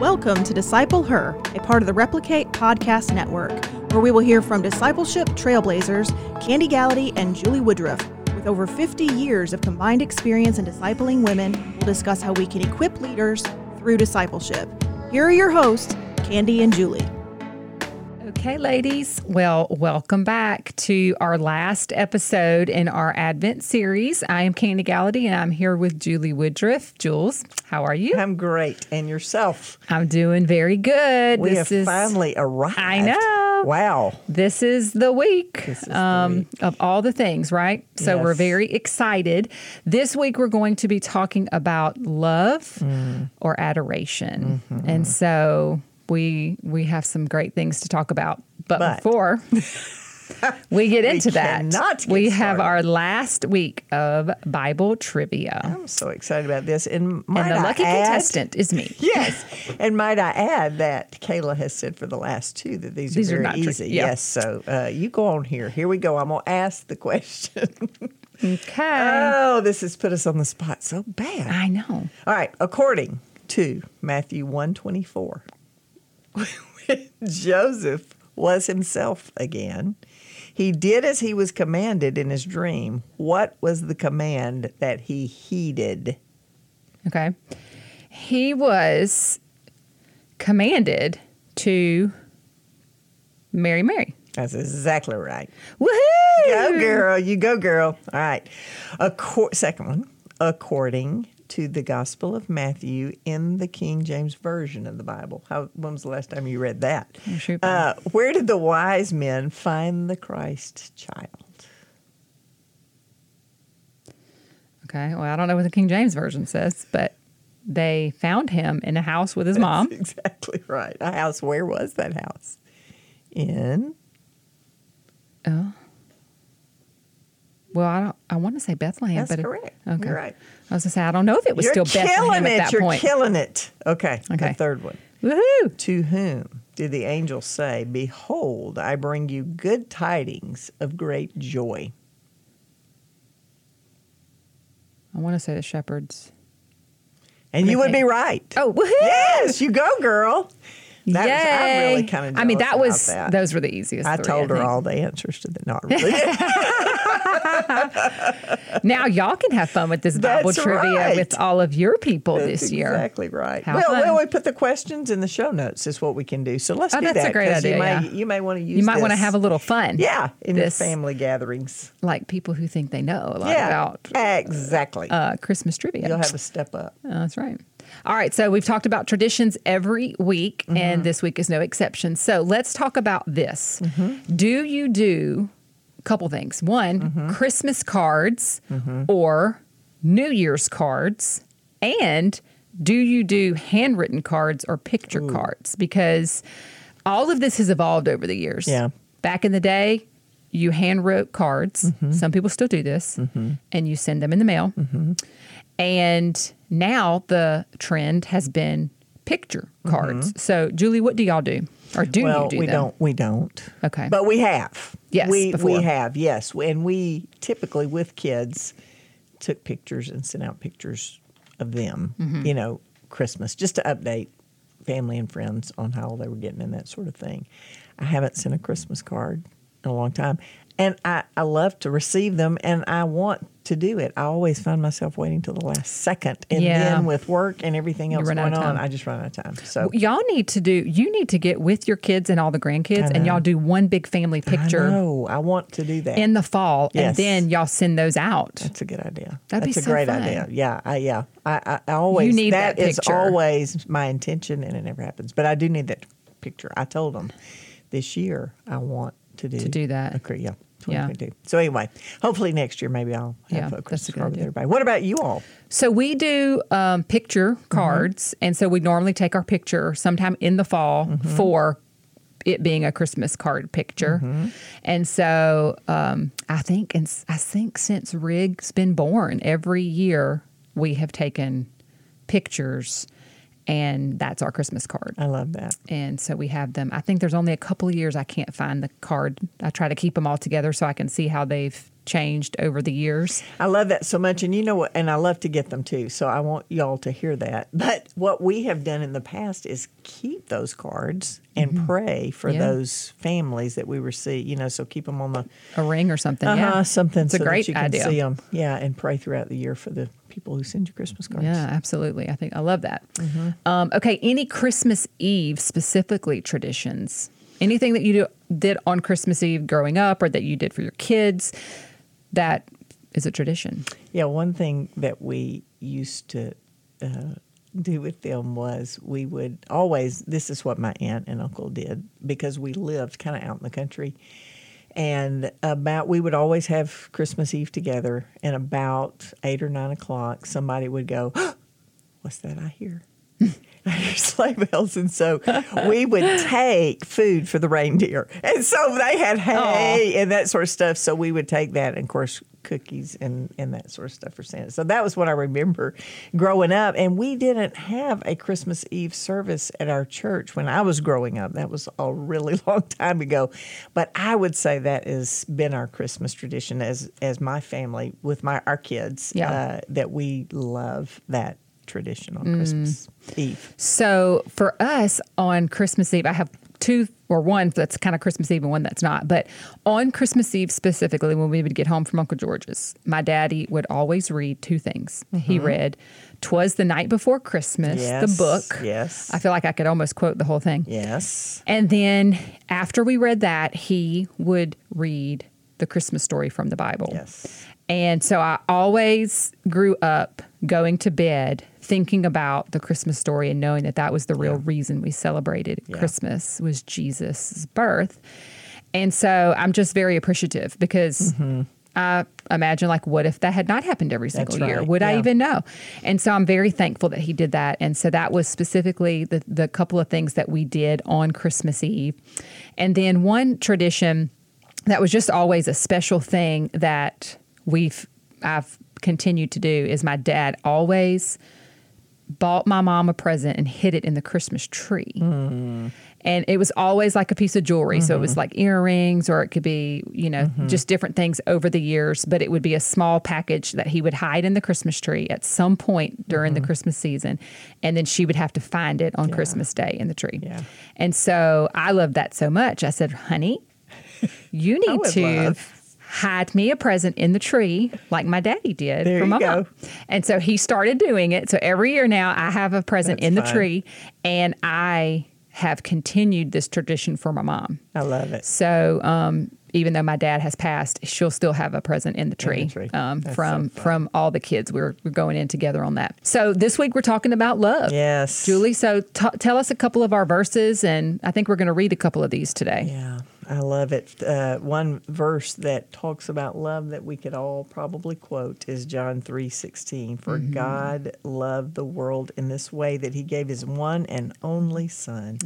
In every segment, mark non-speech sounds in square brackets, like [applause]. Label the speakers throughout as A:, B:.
A: Welcome to Disciple Her, a part of the Replicate Podcast Network, where we will hear from discipleship trailblazers Kandi Gallaty and Julie Woodruff. With over 50 years of combined experience in discipling women, we'll discuss how we can equip leaders through discipleship. Here are your hosts, Kandi and Julie.
B: Okay, ladies. Well, welcome back to our last episode in our Advent series. I am Kandi Gallaty and I'm here with Julie Woodruff. Jules, how are you?
C: I'm great. And yourself?
B: I'm doing very good.
C: We this have is, finally arrived.
B: I know.
C: Wow.
B: This is the week, is um, the week. of all the things, right? So yes. we're very excited. This week we're going to be talking about love mm. or adoration. Mm-hmm. And so we we have some great things to talk about. But, but before [laughs] we get into
C: we
B: that,
C: get
B: we have our last week of Bible trivia.
C: I'm so excited about this.
B: And, and the lucky
C: add,
B: contestant is me. [laughs]
C: Yes. and might I add that Kayla has said for the last two that these,
B: these
C: are very
B: are
C: easy.
B: yeah.
C: Yes. So uh, you go on here. Here we go. I'm going to ask the question.
B: okay.
C: Oh, this has put us on the spot so bad.
B: I know.
C: All right. According to Matthew 124. [laughs] Joseph was himself again. He did as he was commanded in his dream. What was the command that he heeded?
B: Okay. He was commanded to marry Mary.
C: That's exactly right.
B: Woohoo!
C: Go, girl. You go, girl. All right. Acor- second one. According to the Gospel of Matthew in the King James Version of the Bible. How, when was the last time you read that?
B: Oh, uh,
C: where did the wise men find the Christ child?
B: Okay, well, I don't know what the King James Version says, but they found him in a house with his
C: That's
B: mom.
C: exactly right. A house. Where was that house? In.
B: Oh. Well, I don't. I want to say Bethlehem,
C: That's
B: but
C: correct.
B: It, okay.
C: You're right.
B: I was gonna say I don't know if it was
C: You're
B: still Bethlehem
C: it.
B: at that
C: You're
B: point.
C: You're killing it. Okay.
B: Okay.
C: The third one.
B: Woohoo!
C: To whom did the angel say, "Behold, I bring you good tidings of great joy"?
B: I want to say the shepherds.
C: And you would be right.
B: Oh, woohoo!
C: Yes, you go, girl. That
B: Yay.
C: Was, I'm really kind of.
B: I mean, that was
C: that.
B: those were the easiest.
C: I
B: three,
C: told
B: I
C: her all the answers to the not really. [laughs] [laughs]
B: now y'all can have fun with this Bible
C: That's
B: trivia
C: right.
B: with all of your people
C: That's
B: this year.
C: Exactly right. Well, well, we put the questions in the show notes. Is what we can do. So let's
B: Oh,
C: do
B: that's
C: that.
B: a great idea,
C: You may,
B: yeah.
C: you may want to use.
B: You might want to have a little fun.
C: Yeah, in
B: This-
C: family gatherings.
B: like people who think they know a lot
C: Yeah,
B: about
C: exactly.
B: uh, Christmas trivia.
C: You'll have a step up.
B: Oh, that's right. All right, so we've talked about traditions every week,
C: Mm-hmm.
B: and this week is no exception. So let's talk about this.
C: Mm-hmm.
B: Do you do couple things? One,
C: Mm-hmm.
B: Christmas cards or New Year's cards, and do you do handwritten cards or picture cards? Because all of this has evolved over the years.
C: Yeah.
B: Back in the day, you hand wrote cards.
C: Mm-hmm.
B: Some people still do this, and you send them in the mail.
C: Mm-hmm.
B: And now the trend has been picture cards. So, Julie, what do y'all do? Or do
C: Mm-hmm. well,
B: you do
C: we don't. We don't.
B: Okay.
C: But we have.
B: Yes,
C: We
B: before.
C: we have. Yes, and we typically with kids took pictures and sent out pictures of them.
B: Mm-hmm.
C: You know, Christmas just to update family and friends on how they were getting and that sort of thing. I haven't sent a Christmas card in a long time and I, I love to receive them and I want to do it. I always find myself waiting till the last second. And
B: yeah.
C: then with work and everything else going on, I just run out of time. So
B: y'all need to do you need to get with your kids and all the grandkids and y'all do one big family picture.
C: No, I want to do that.
B: In the fall.
C: Yes.
B: And then y'all send those out.
C: That's a good idea.
B: That'd
C: That's a
B: so
C: great
B: fun.
C: idea. Yeah. I, yeah. I, I, always you
B: need that,
C: that
B: is
C: always my intention and it never happens. But I do need that picture. I told them this year I want to do
B: to do that.
C: Okay, yeah. 2022. Yeah. So anyway, hopefully next year maybe I'll have
B: yeah, a
C: Christmas card with everybody. What about you all?
B: So we do um, picture mm-hmm. cards, mm-hmm. and so we normally take our picture sometime in the fall mm-hmm. for it being a Christmas card picture. Mm-hmm. And so um, I think, and I think since Rig's been born, every year we have taken pictures and that's our Christmas card.
C: I love that.
B: And so we have them. I think there's only a couple of years I can't find the card. I try to keep them all together so I can see how they've changed over the years.
C: I love that so much, and you know what? And I love to get them too. So I want y'all to hear that. But what we have done in the past is keep those cards and pray for
B: Mm-hmm. Yeah.
C: those families that we receive. You know, so keep them on the
B: A ring or something.
C: uh-huh,
B: yeah.
C: something.
B: It's a great
C: that you can
B: idea.
C: see them. Yeah, and pray throughout the year for the people who send you Christmas cards.
B: Yeah, absolutely. I think I love that.
C: Mm-hmm.
B: Um, okay, any Christmas Eve specifically traditions? Anything that you do, did on Christmas Eve growing up, or that you did for your kids, that is a tradition.
C: Yeah, one thing that we used to uh, do with them was we would always, this is what my aunt and uncle did because we lived kind of out in the country. And about, we would always have Christmas Eve together, and about eight or nine o'clock, somebody would go, [gasps] What's that I hear? Sleigh bells. And so we would take food for the reindeer. And so they had hay and that sort of stuff. So we would take that, and of course, cookies and, and that sort of stuff for Santa. So that was what I remember growing up. And we didn't have a Christmas Eve service at our church when I was growing up. That was a really [laughs] long time ago. But I would say that has been our Christmas tradition as as my family with my our kids.
B: Yeah.
C: Uh, that we love that tradition on mm. Christmas Eve.
B: So for us on Christmas Eve, I have two or one that's kind of Christmas Eve and one that's not. But on Christmas Eve specifically, when we would get home from Uncle George's, my daddy would always read two things. He mm-hmm. read "Twas the Night Before Christmas," the book.
C: yes.
B: I feel like I could almost quote the whole thing.
C: Yes.
B: And then after we read that, he would read the Christmas story from the Bible.
C: Yes.
B: And so I always grew up going to bed thinking about the Christmas story and knowing that that was the real
C: Yeah.
B: reason we celebrated
C: Yeah.
B: Christmas was Jesus' birth. And so I'm just very appreciative because I imagine like what if that had not happened every single
C: Mm-hmm.
B: Year? Would I even know? And so I'm very thankful that he did that. And so that was specifically the the couple of things that we did on Christmas Eve. And then one tradition that was just always a special thing that we've I've continued to do is my dad always bought my mom a present and hid it in the Christmas tree. And it was always like a piece of jewelry. So it was mm-hmm. like earrings or it could be, you know, mm-hmm. just different things over the years. But it would be a small package that he would hide in the Christmas tree at some point during the mm-hmm. Christmas season. And then she would have to find it on Christmas Day in the tree.
C: Yeah.
B: And so I loved that so much. I said, honey, you [laughs] need to
C: love.
B: Hide me a present in the tree like my daddy did
C: There
B: for my
C: go.
B: mom. And so he started doing it. So every year now I have a present
C: That's
B: in the
C: fun.
B: tree and I have continued this tradition for my mom.
C: I love it.
B: So um, even though my dad has passed, she'll still have a present in the tree,
C: tree.
B: Um, from
C: so
B: from all the kids. We're we're going in together on that. So this week we're talking about love.
C: Yes.
B: Julie, so t- tell us a couple of our verses, and I think we're going to read a couple of these today.
C: Yeah, I love it. Uh, one verse that talks about love that we could all probably quote is John three sixteen. For
B: Mm-hmm.
C: God loved the world in this way that He gave His one and only Son,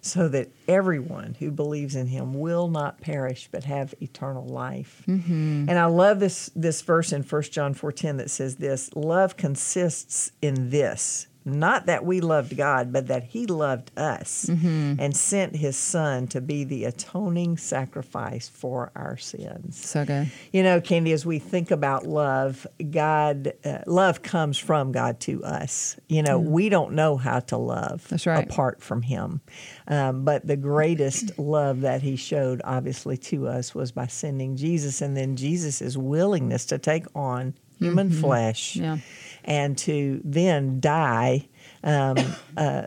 C: so that everyone who believes in Him will not perish but have eternal life.
B: Mm-hmm.
C: And I love this this verse in 1 John four ten that says this: Love consists in this. Not that we loved God, but that He loved us
B: Mm-hmm.
C: and sent His Son to be the atoning sacrifice for our sins.
B: So good.
C: You know, Kandi, as we think about love, God, uh, love comes from God to us. You know, we don't know how to love
B: That's right.
C: apart from Him. Um, but the greatest love that He showed, obviously, to us was by sending Jesus, and then Jesus' willingness to take on human flesh
B: Yeah.
C: And to then die um, [coughs] uh,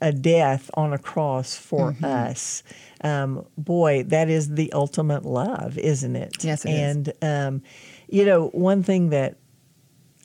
C: a death on a cross for
B: Mm-hmm.
C: us. Um, boy, that is the ultimate love, isn't it?
B: Yes, it is.
C: and um, you know, one thing that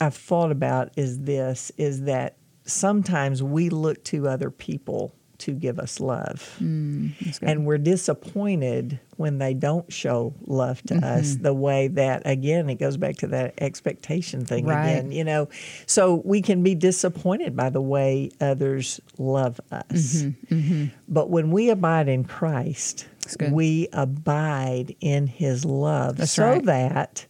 C: I've thought about is this: is that sometimes we look to other people to give us love.
B: Mm,
C: And we're disappointed when they don't show love to us
B: Mm-hmm.
C: the way that, again, it goes back to that expectation thing
B: Right.
C: again, you know. So we can be disappointed by the way others love us.
B: Mm-hmm,
C: But when we abide in Christ, we abide in his love
B: That's
C: so
B: right.
C: that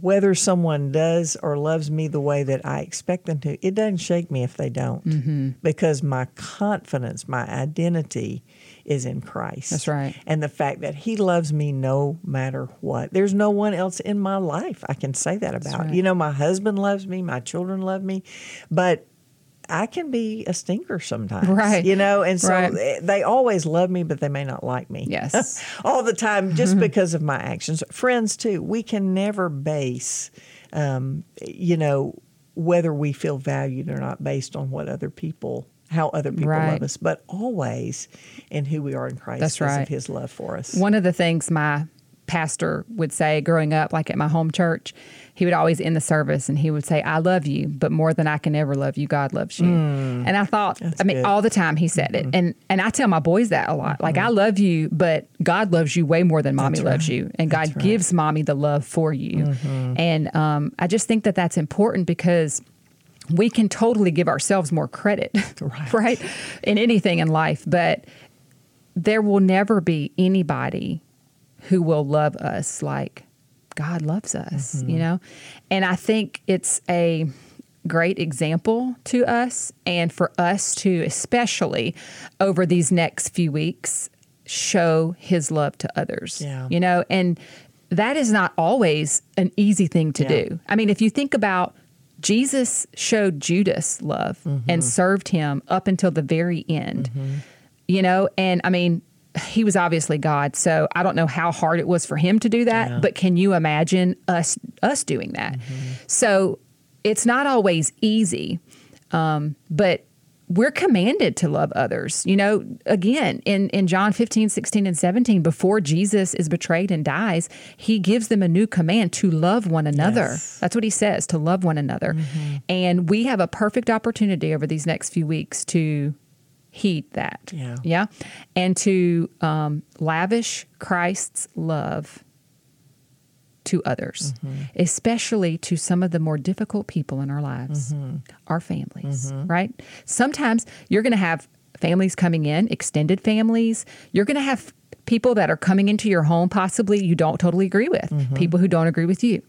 C: whether someone does or loves me the way that I expect them to, it doesn't shake me if they don't.
B: Mm-hmm.
C: Because my confidence, my identity is in Christ.
B: That's right.
C: And the fact that He loves me no matter what. There's no one else in my life I can say that about.
B: right.
C: You know, my husband loves me, my children love me, but I can be a stinker sometimes.
B: Right.
C: You know, and so
B: Right.
C: they always love me, but they may not like me.
B: Yes. [laughs]
C: All the time, just [laughs] because of my actions. Friends, too, we can never base, um, you know, whether we feel valued or not based on what other people, how other people
B: Right.
C: love us, but always in who we are in Christ
B: That's
C: because
B: right.
C: of his love for us.
B: One of the things my pastor would say growing up, like at my home church, he would always end the service and he would say, I love you, but more than I can ever love you, God loves you. and I thought, I mean,
C: good. Mm-hmm.
B: all the time he said it. And and I tell my boys that a lot. Like, I love you, but God loves you way more than mommy
C: That's
B: loves you. And God
C: right. Mm-hmm.
B: gives mommy the love for you. And um, I just think that that's important because we can totally give ourselves more credit, [laughs]
C: Right.
B: right? In anything in life. But there will never be anybody who will love us like God loves us,
C: Mm-hmm.
B: you know? And I think it's a great example to us and for us to, especially over these next few weeks, show his love to others,
C: Yeah.
B: you know? And that is not always an easy thing to
C: Yeah.
B: do. I mean, if you think about Jesus showed Judas love
C: Mm-hmm.
B: and served him up until the very end you know and i mean he was obviously god so i don't know how hard it was for him to do that
C: Yeah.
B: but can you imagine us us doing that? So it's not always easy um, but we're commanded to love others you know? Again in, in john 15 16 and 17 before jesus is betrayed and dies he gives them a new command to love one another.
C: Yes.
B: that's what he says to love one another. And we have a perfect opportunity over these next few weeks to heed that.
C: Yeah.
B: yeah. And to um, lavish christ's love to others especially to some of the more difficult people in our lives our families right? Sometimes you're going to have families coming in extended families. You're going to have people that are coming into your home possibly you don't totally agree with people who don't agree with you.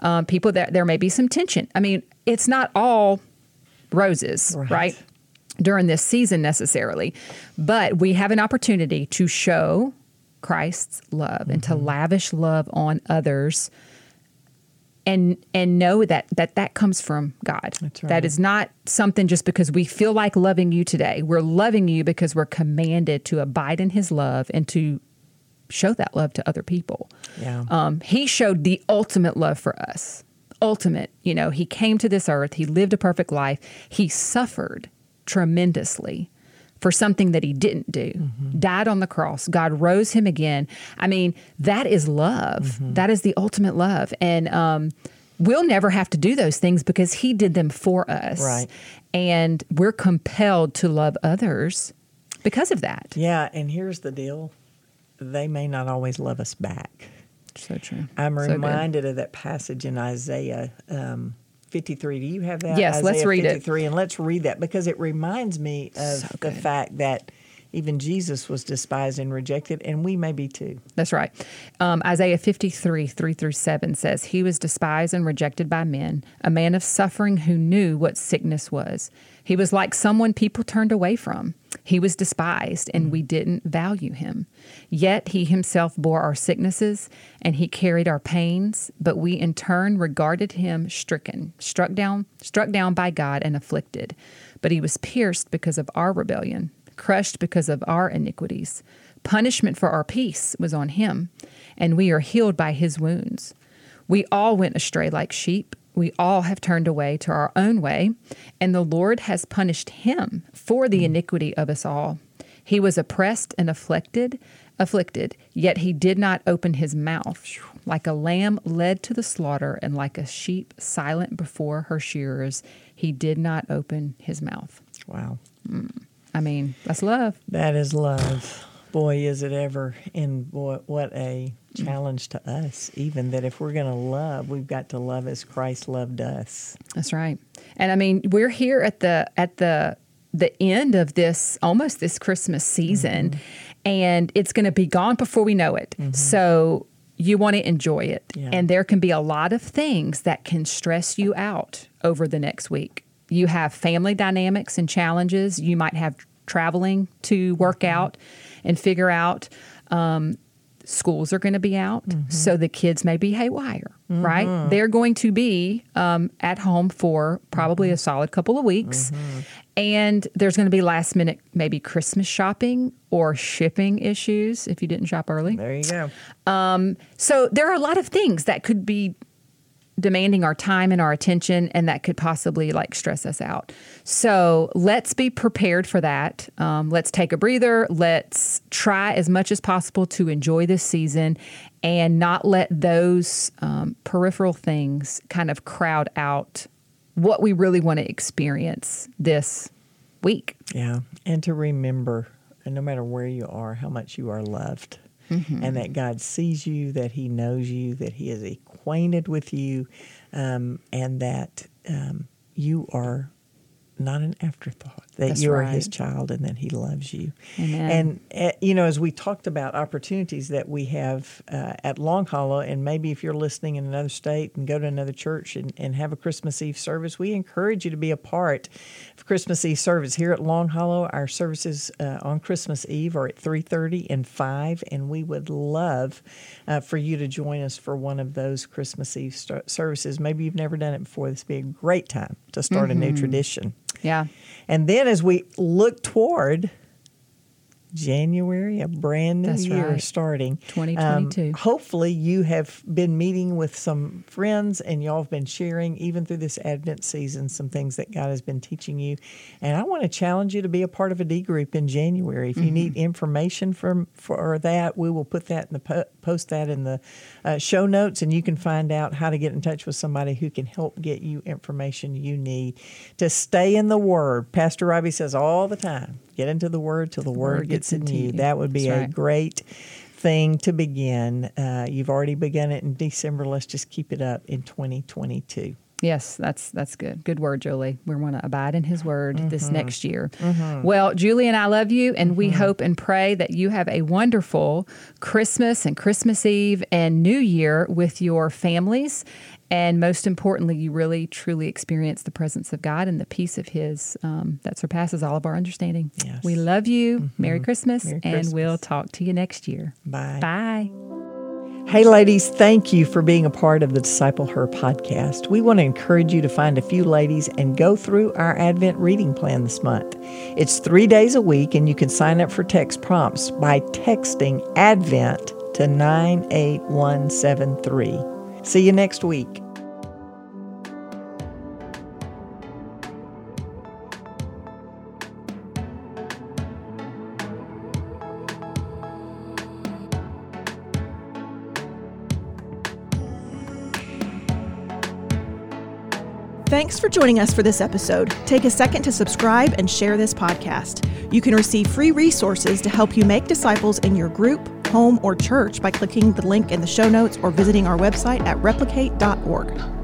B: Um, people that there may be some tension. I mean it's not all roses
C: Right.
B: right during this season necessarily, but we have an opportunity to show Christ's love and
C: Mm-hmm.
B: to lavish love on others and and know that that that comes from God.
C: That's right.
B: That is not something just because we feel like loving you today. We're loving you because we're commanded to abide in his love and to show that love to other people.
C: Yeah.
B: Um, he showed the ultimate love for us. Ultimate, you know, he came to this earth, he lived a perfect life, he suffered tremendously for something that he didn't do, died on the cross, God rose him again. I mean, that is love. That is the ultimate love. And um, we'll never have to do those things because he did them for us.
C: Right.
B: And we're compelled to love others because of that.
C: Yeah, and here's the deal they may not always love us back.
B: So true.
C: I'm
B: So good.
C: reminded of that passage in Isaiah um, 53. Do you have that?
B: Yes, let's
C: Isaiah
B: read it.
C: 53, And let's read that because it reminds me of
B: So
C: the fact that even Jesus was despised and rejected, and we may be too.
B: That's right. Um, Isaiah 53, 3 through 7 says, He was despised and rejected by men, a man of suffering who knew what sickness was. He was like someone people turned away from. He was despised, and we didn't value him. Yet he himself bore our sicknesses, and he carried our pains, but we in turn regarded him stricken, struck down, struck down by God and afflicted. But he was pierced because of our rebellion, crushed because of our iniquities. Punishment for our peace was on him, and we are healed by his wounds. We all went astray like sheep. We all have turned away to our own way, and the Lord has punished him for the iniquity of us all. He was oppressed and afflicted, afflicted, yet he did not open his mouth. Like a lamb led to the slaughter, and like a sheep silent before her shearers, he did not open his mouth.
C: Wow.
B: I mean, that's love.
C: That is love. Boy, is it ever. And boy, what a Mm. challenge to us, even that if we're going to love, we've got to love as Christ loved us.
B: That's right. And I mean, we're here at the at the the end of this almost this Christmas season mm-hmm. and it's going to be gone before we know it. Mm-hmm. So you want to enjoy it.
C: Yeah.
B: And there can be a lot of things that can stress you out over the next week. You have family dynamics and challenges. You might have traveling to work mm-hmm. out. and figure out um, schools are going to be out, so mm-hmm. the kids may be haywire, right? Mm-hmm. They're going to be um, at home for probably mm-hmm. a solid couple of weeks. And there's going to be last minute, maybe Christmas shopping or shipping issues if you didn't shop early.
C: There you go.
B: Um, so there are a lot of things that could be demanding our time and our attention and that could possibly like stress us out so let's be prepared for that um, let's take a breather let's try as much as possible to enjoy this season and not let those um, peripheral things kind of crowd out what we really want to experience this week
C: Yeah. And to remember, no matter where you are, how much you are loved. And that God sees you, that He knows you, that He is acquainted with you, um, and that um, you are not an afterthought, that
B: That's
C: you are His child and that He loves you.
B: Amen.
C: And, uh, you know, as we talked about opportunities that we have uh, at Long Hollow, and maybe if you're listening in another state and go to another church and, and have a Christmas Eve service, we encourage you to be a part of Christmas Eve service. Here at Long Hollow, our services uh, on Christmas Eve are at 3.30 and 5, and we would love uh, for you to join us for one of those Christmas Eve st- services. Maybe you've never done it before. This would be a great time to start a new tradition.
B: Yeah.
C: And then as we look toward January, a brand new
B: That's
C: year
B: right.
C: starting.
B: 2022.
C: Um, hopefully, you have been meeting with some friends and y'all have been sharing, even through this Advent season, some things that God has been teaching you. And I want to challenge you to be a part of a D group in January. If you
B: Mm-hmm.
C: need information from for that, we will put that in the po- post that in the uh, show notes, and you can find out how to get in touch with somebody who can help get you information you need to stay in the Word. Pastor Robbie says all the time, "Get into the Word till the, Word,
B: Word
C: gets,
B: gets
C: in you."
B: you.
C: That would be
B: That's
C: a
B: right.
C: great thing to begin. Uh, you've already begun it in December. Let's just keep it up in 2022.
B: Yes, that's that's good. Good word, Julie. We want to abide in His word this mm-hmm. next year. Mm-hmm. Well, Julie and I love you, and we mm-hmm. hope and pray that you have a wonderful Christmas and Christmas Eve and New Year with your families, and most importantly, you really truly experience the presence of God and the peace of His um, that surpasses all of our understanding.
C: Yes.
B: We love you. Merry Christmas,
C: Merry
B: and
C: Christmas.
B: we'll talk to you next year.
C: Bye.
B: Bye.
C: Hey, ladies, thank you for being a part of the Disciple Her podcast. We want to encourage you to find a few ladies and go through our Advent reading plan this month. It's three days a week, and you can sign up for text prompts by texting Advent to 98173. See you next week.
A: Thanks for joining us for this episode. Take a second to subscribe and share this podcast. You can receive free resources to help you make disciples in your group, home, or church by clicking the link in the show notes or visiting our website at replicate.org.